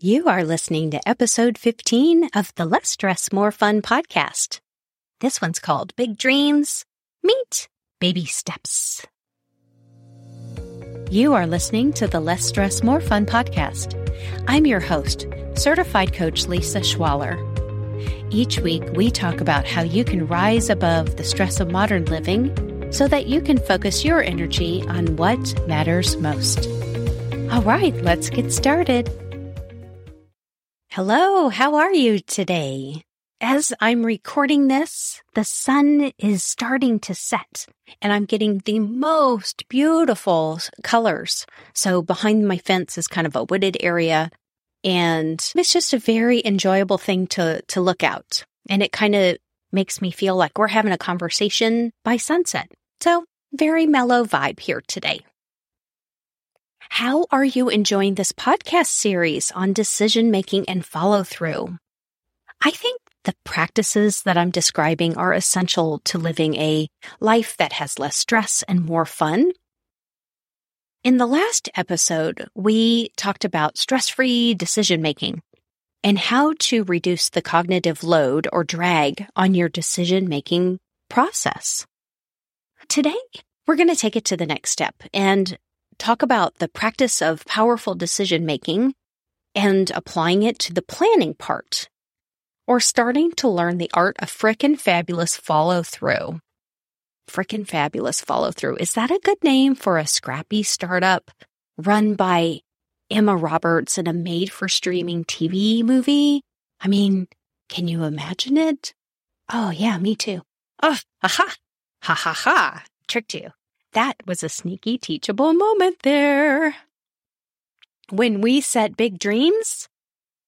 You are listening to episode 15 of the Less Stress, More Fun podcast. This one's called Big Dreams Meet Baby Steps. You are listening to the Less Stress, More Fun podcast. I'm your host, certified coach Lisa Schwaller. Each week, we talk about how you can rise above the stress of modern living so that you can focus your energy on what matters most. All right, let's get started. Hello, how are you today? As I'm recording this, the sun is starting to set and I'm getting the most beautiful colors. So behind my fence is kind of a wooded area and it's just a very enjoyable thing to, to look out. And it kind of makes me feel like we're having a conversation by sunset. So very mellow vibe here today. How are you enjoying this podcast series on decision making and follow through? I think the practices that I'm describing are essential to living a life that has less stress and more fun. In the last episode, we talked about stress free decision making and how to reduce the cognitive load or drag on your decision making process. Today, we're going to take it to the next step and talk about the practice of powerful decision making and applying it to the planning part, or starting to learn the art of frickin' fabulous follow through. Frickin' fabulous follow through. Is that a good name for a scrappy startup run by Emma Roberts in a made for streaming TV movie? I mean, can you imagine it? Oh, yeah, me too. Ah, oh, ha ha. Ha ha ha. Tricked you. That was a sneaky, teachable moment there. When we set big dreams,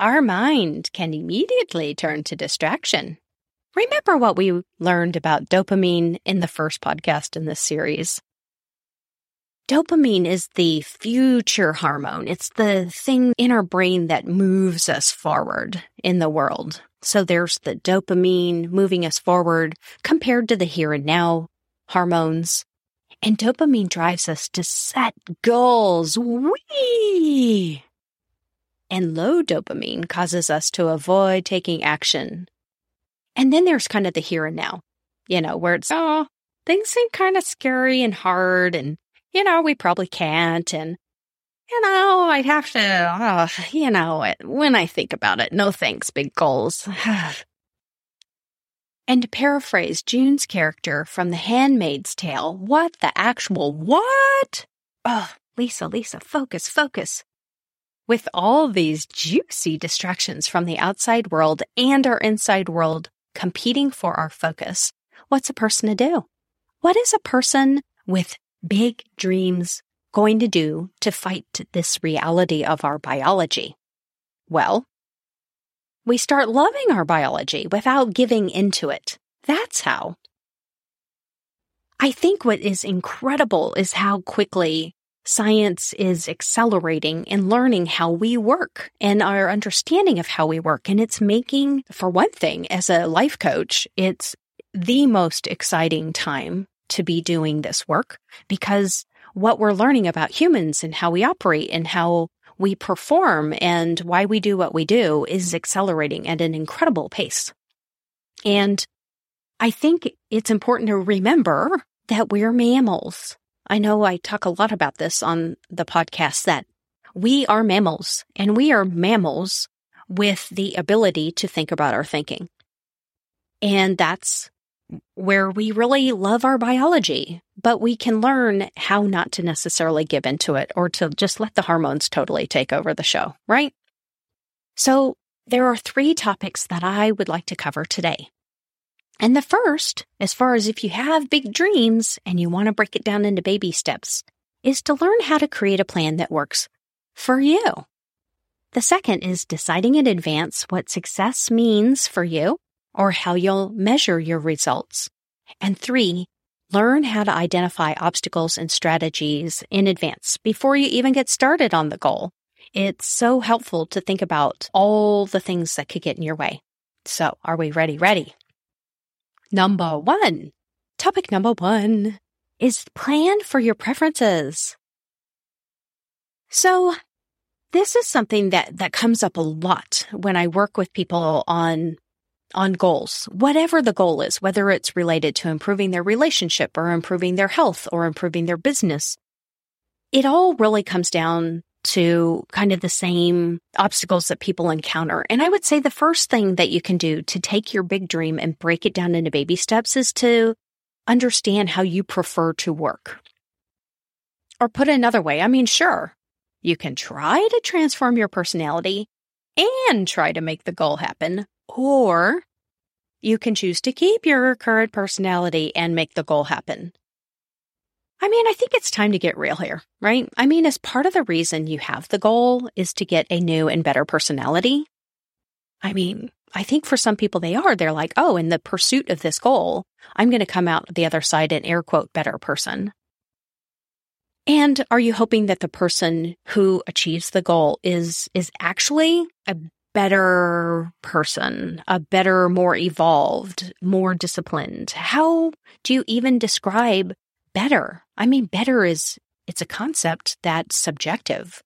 our mind can immediately turn to distraction. Remember what we learned about dopamine in the first podcast in this series. Dopamine is the future hormone. It's the thing in our brain that moves us forward in the world. So there's the dopamine moving us forward compared to the here and now hormones. And dopamine drives us to set goals. Whee! And low dopamine causes us to avoid taking action. And then there's kind of the here and now, you know, where it's, oh, things seem kind of scary and hard and, you know, we probably can't. And, you know, I'd have to, you know, when I think about it, no thanks, big goals. And to paraphrase June's character from The Handmaid's Tale, what the actual what? Oh, Lisa, Lisa, focus, focus. With all these juicy distractions from the outside world and our inside world competing for our focus, what's a person to do? What is a person with big dreams going to do to fight this reality of our biology? Well, we start loving our biology without giving into it. That's how. I think what is incredible is how quickly science is accelerating and learning how we work and our understanding of how we work. And it's making, for one thing, as a life coach, it's the most exciting time to be doing this work because what we're learning about humans and how we operate and how we perform and why we do what we do is accelerating at an incredible pace. And I think it's important to remember that we're mammals. I know I talk a lot about this on the podcast that we are mammals and we are mammals with the ability to think about our thinking. And that's where we really love our biology, but we can learn how not to necessarily give into it or to just let the hormones totally take over the show, right? So there are three topics that I would like to cover today. And the first, as far as if you have big dreams and you want to break it down into baby steps, is to learn how to create a plan that works for you. The second is deciding in advance what success means for you or how you'll measure your results. And three, learn how to identify obstacles and strategies in advance before you even get started on the goal. It's so helpful to think about all the things that could get in your way. So are we ready? Ready? Number one, topic number one is plan for your preferences. So this is something that, that comes up a lot when I work with people on on goals, whatever the goal is, whether it's related to improving their relationship or improving their health or improving their business. It all really comes down to kind of the same obstacles that people encounter. And I would say the first thing that you can do to take your big dream and break it down into baby steps is to understand how you prefer to work. Or put another way, I mean, sure, you can try to transform your personality and try to make the goal happen, or you can choose to keep your current personality and make the goal happen. I mean, I think it's time to get real here, right? I mean, as part of the reason you have the goal is to get a new and better personality. I mean, I think for some people they are. They're like, oh, in the pursuit of this goal, I'm going to come out the other side an air quote better person. And are you hoping that the person who achieves the goal is, is actually a better person, a better, more evolved, more disciplined? How do you even describe better. I mean, better is, it's a concept that's subjective.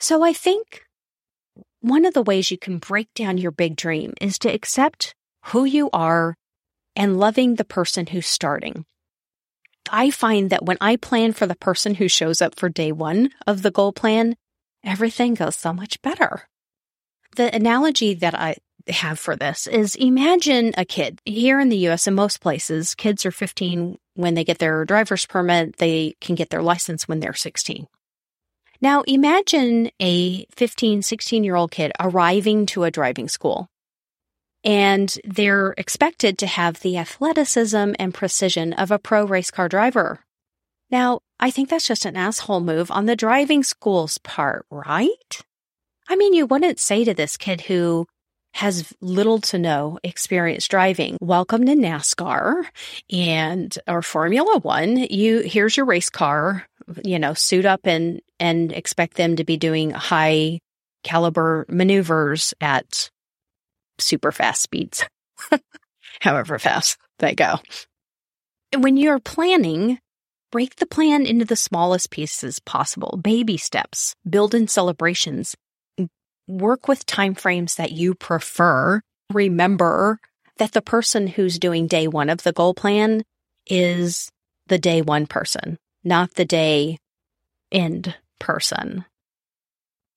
So I think one of the ways you can break down your big dream is to accept who you are and loving the person who's starting. I find that when I plan for the person who shows up for day one of the goal plan, everything goes so much better. The analogy that I have for this is imagine a kid here in the US in most places, kids are 15 when they get their driver's permit, they can get their license when they're 16. Now imagine a 15, 16 year old kid arriving to a driving school and they're expected to have the athleticism and precision of a pro race car driver. Now, I think that's just an asshole move on the driving school's part, right? I mean, you wouldn't say to this kid who has little to no experience driving. Welcome to NASCAR and or Formula 1. You here's your race car, you know, suit up and and expect them to be doing high caliber maneuvers at super fast speeds. However fast they go. When you're planning, break the plan into the smallest pieces possible, baby steps, build in celebrations, work with timeframes that you prefer. Remember that the person who's doing day one of the goal plan is the day one person, not the day end person.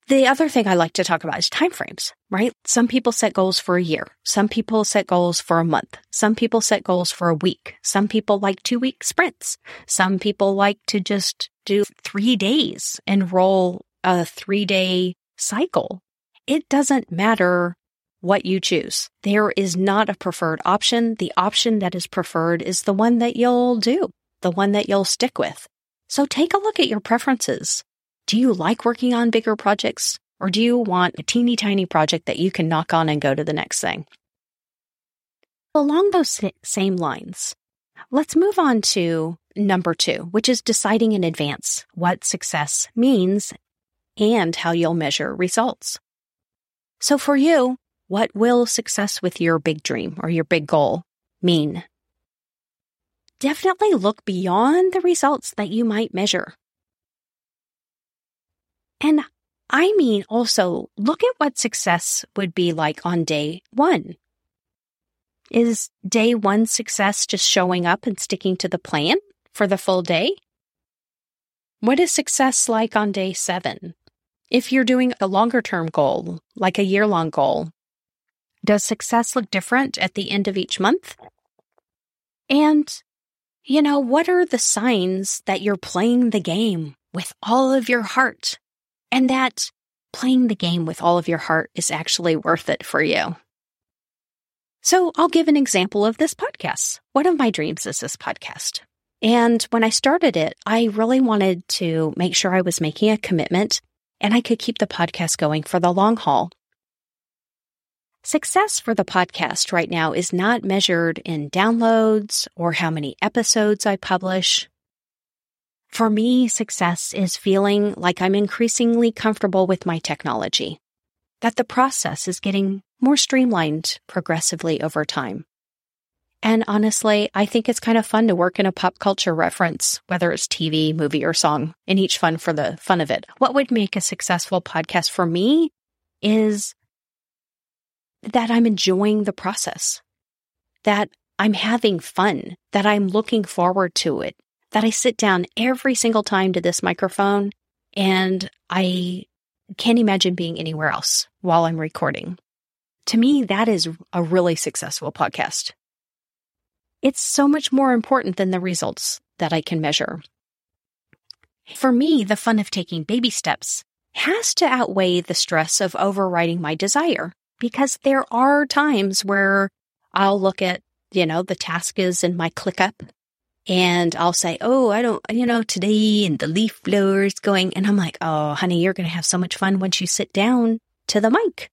The other thing I like to talk about is timeframes, right? Some people set goals for a year. Some people set goals for a month. Some people set goals for a week. Some people like two week sprints. Some people like to just do three days and roll a three day cycle it doesn't matter what you choose. There is not a preferred option. The option that is preferred is the one that you'll do, the one that you'll stick with. So take a look at your preferences. Do you like working on bigger projects or do you want a teeny tiny project that you can knock on and go to the next thing? Along those same lines, let's move on to number two, which is deciding in advance what success means and how you'll measure results. So for you, what will success with your big dream or your big goal mean? Definitely look beyond the results that you might measure. And I mean also look at what success would be like on day one. Is day one success just showing up and sticking to the plan for the full day? What is success like on day seven if you're doing a longer term goal, like a year long goal, does success look different at the end of each month? And, you know, what are the signs that you're playing the game with all of your heart and that playing the game with all of your heart is actually worth it for you? So I'll give an example of this podcast. One of my dreams is this podcast. And when I started it, I really wanted to make sure I was making a commitment and I could keep the podcast going for the long haul. Success for the podcast right now is not measured in downloads or how many episodes I publish. For me, success is feeling like I'm increasingly comfortable with my technology, that the process is getting more streamlined progressively over time, And honestly, I think it's kind of fun to work in a pop culture reference, whether it's TV, movie, or song, and each fun for the fun of it. What would make a successful podcast for me is that I'm enjoying the process, that I'm having fun, that I'm looking forward to it, that I sit down every single time to this microphone and I can't imagine being anywhere else while I'm recording. To me, that is a really successful podcast. It's so much more important than the results that I can measure. For me, the fun of taking baby steps has to outweigh the stress of overriding my desire because there are times where I'll look at, you know, the task is in my ClickUp and I'll say, Oh, I don't, you know, today and the leaf blower is going. And I'm like, Oh, honey, you're going to have so much fun once you sit down to the mic.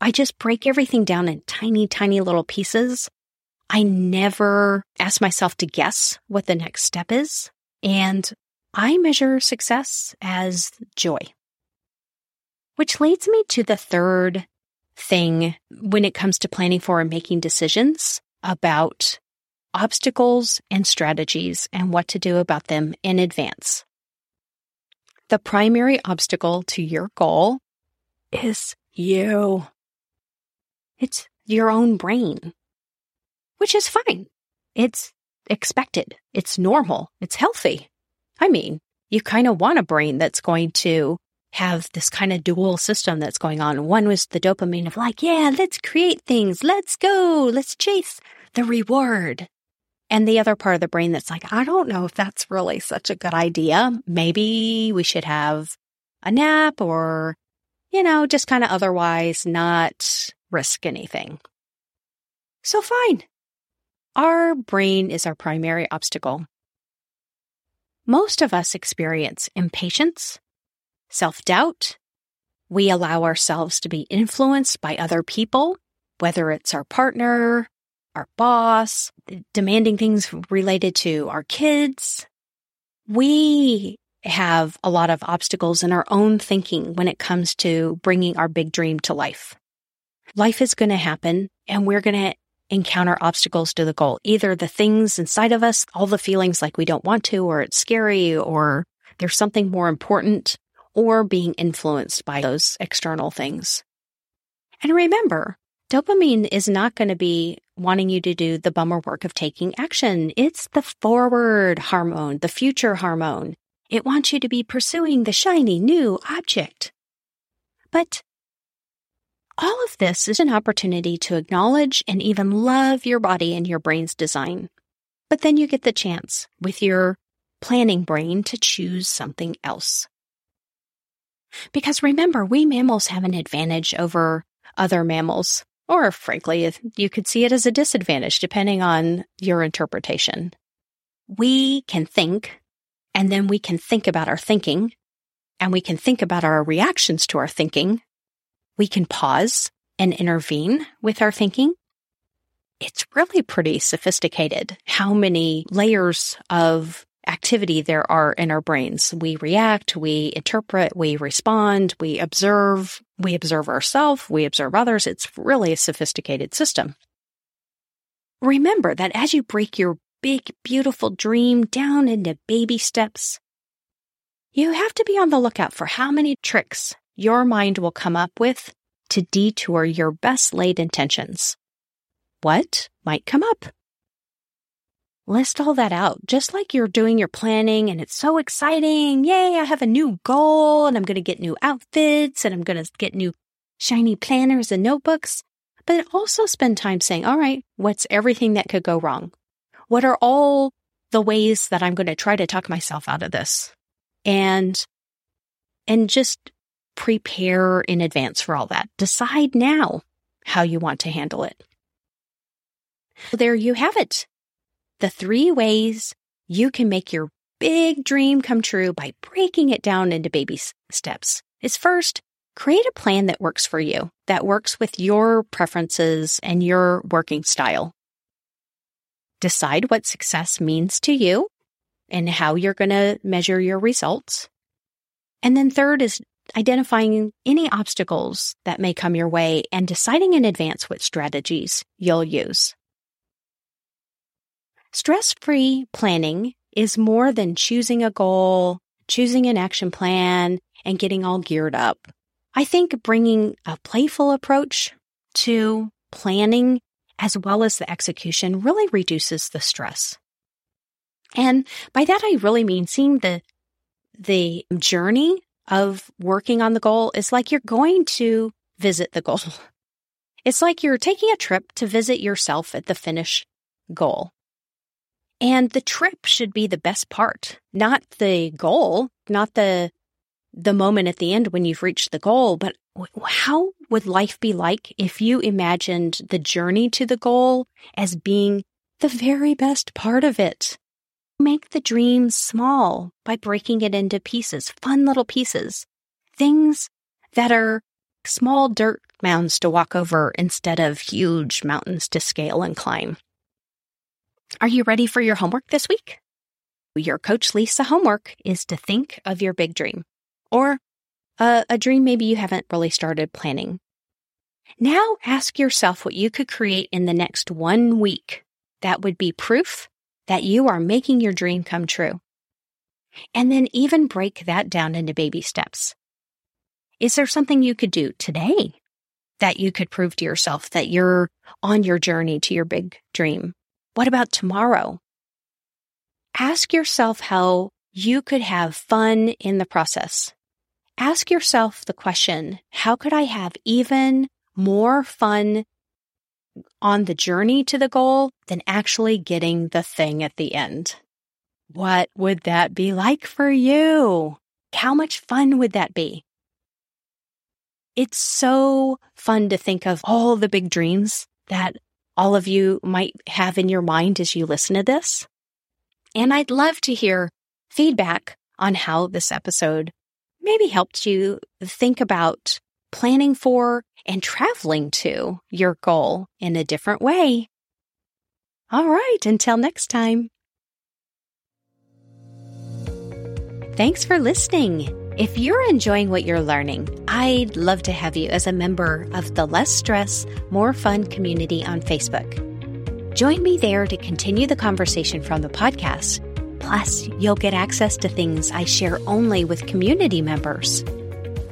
I just break everything down in tiny, tiny little pieces. I never ask myself to guess what the next step is. And I measure success as joy. Which leads me to the third thing when it comes to planning for and making decisions about obstacles and strategies and what to do about them in advance. The primary obstacle to your goal is you. It's your own brain, which is fine. It's expected. It's normal. It's healthy. I mean, you kind of want a brain that's going to have this kind of dual system that's going on. One was the dopamine of like, yeah, let's create things. Let's go. Let's chase the reward. And the other part of the brain that's like, I don't know if that's really such a good idea. Maybe we should have a nap or, you know, just kind of otherwise not risk anything. So fine. Our brain is our primary obstacle. Most of us experience impatience, self doubt. We allow ourselves to be influenced by other people, whether it's our partner, our boss, demanding things related to our kids. We have a lot of obstacles in our own thinking when it comes to bringing our big dream to life. Life is going to happen and we're going to encounter obstacles to the goal. Either the things inside of us, all the feelings like we don't want to, or it's scary, or there's something more important or being influenced by those external things. And remember, dopamine is not going to be wanting you to do the bummer work of taking action. It's the forward hormone, the future hormone. It wants you to be pursuing the shiny new object. But all of this is an opportunity to acknowledge and even love your body and your brain's design. But then you get the chance with your planning brain to choose something else. Because remember, we mammals have an advantage over other mammals, or frankly, you could see it as a disadvantage depending on your interpretation. We can think, and then we can think about our thinking, and we can think about our reactions to our thinking. We can pause and intervene with our thinking. It's really pretty sophisticated how many layers of activity there are in our brains. We react, we interpret, we respond, we observe, we observe ourselves, we observe others. It's really a sophisticated system. Remember that as you break your big, beautiful dream down into baby steps, you have to be on the lookout for how many tricks your mind will come up with to detour your best laid intentions. What might come up? list all that out, just like you're doing your planning and it's so exciting. Yay, I have a new goal and I'm going to get new outfits and I'm going to get new shiny planners and notebooks. But also spend time saying, all right, what's everything that could go wrong? What are all the ways that I'm going to try to talk myself out of this? And, and just prepare in advance for all that. Decide now how you want to handle it. There you have it the three ways you can make your big dream come true by breaking it down into baby steps is first, create a plan that works for you, that works with your preferences and your working style. Decide what success means to you and how you're going to measure your results. And then third is identifying any obstacles that may come your way and deciding in advance what strategies you'll use. Stress free planning is more than choosing a goal, choosing an action plan, and getting all geared up. I think bringing a playful approach to planning as well as the execution really reduces the stress. And by that, I really mean seeing the, the journey of working on the goal is like you're going to visit the goal. It's like you're taking a trip to visit yourself at the finish goal. And the trip should be the best part, not the goal, not the the moment at the end when you've reached the goal, but how would life be like if you imagined the journey to the goal as being the very best part of it? Make the dream small by breaking it into pieces, fun little pieces, things that are small dirt mounds to walk over instead of huge mountains to scale and climb. Are you ready for your homework this week? Your Coach Lisa homework is to think of your big dream or a, a dream maybe you haven't really started planning. Now ask yourself what you could create in the next one week that would be proof that you are making your dream come true. And then even break that down into baby steps. Is there something you could do today that you could prove to yourself that you're on your journey to your big dream? What about tomorrow? Ask yourself how you could have fun in the process. Ask yourself the question, how could I have even more fun on the journey to the goal than actually getting the thing at the end? What would that be like for you? How much fun would that be? It's so fun to think of all the big dreams that all of you might have in your mind as you listen to this. And I'd love to hear feedback on how this episode maybe helped you think about planning for and traveling to your goal in a different way. All right, until next time. Thanks for listening. If you're enjoying what you're learning, I'd love to have you as a member of the Less Stress, More Fun community on Facebook. Join me there to continue the conversation from the podcast. Plus, you'll get access to things I share only with community members.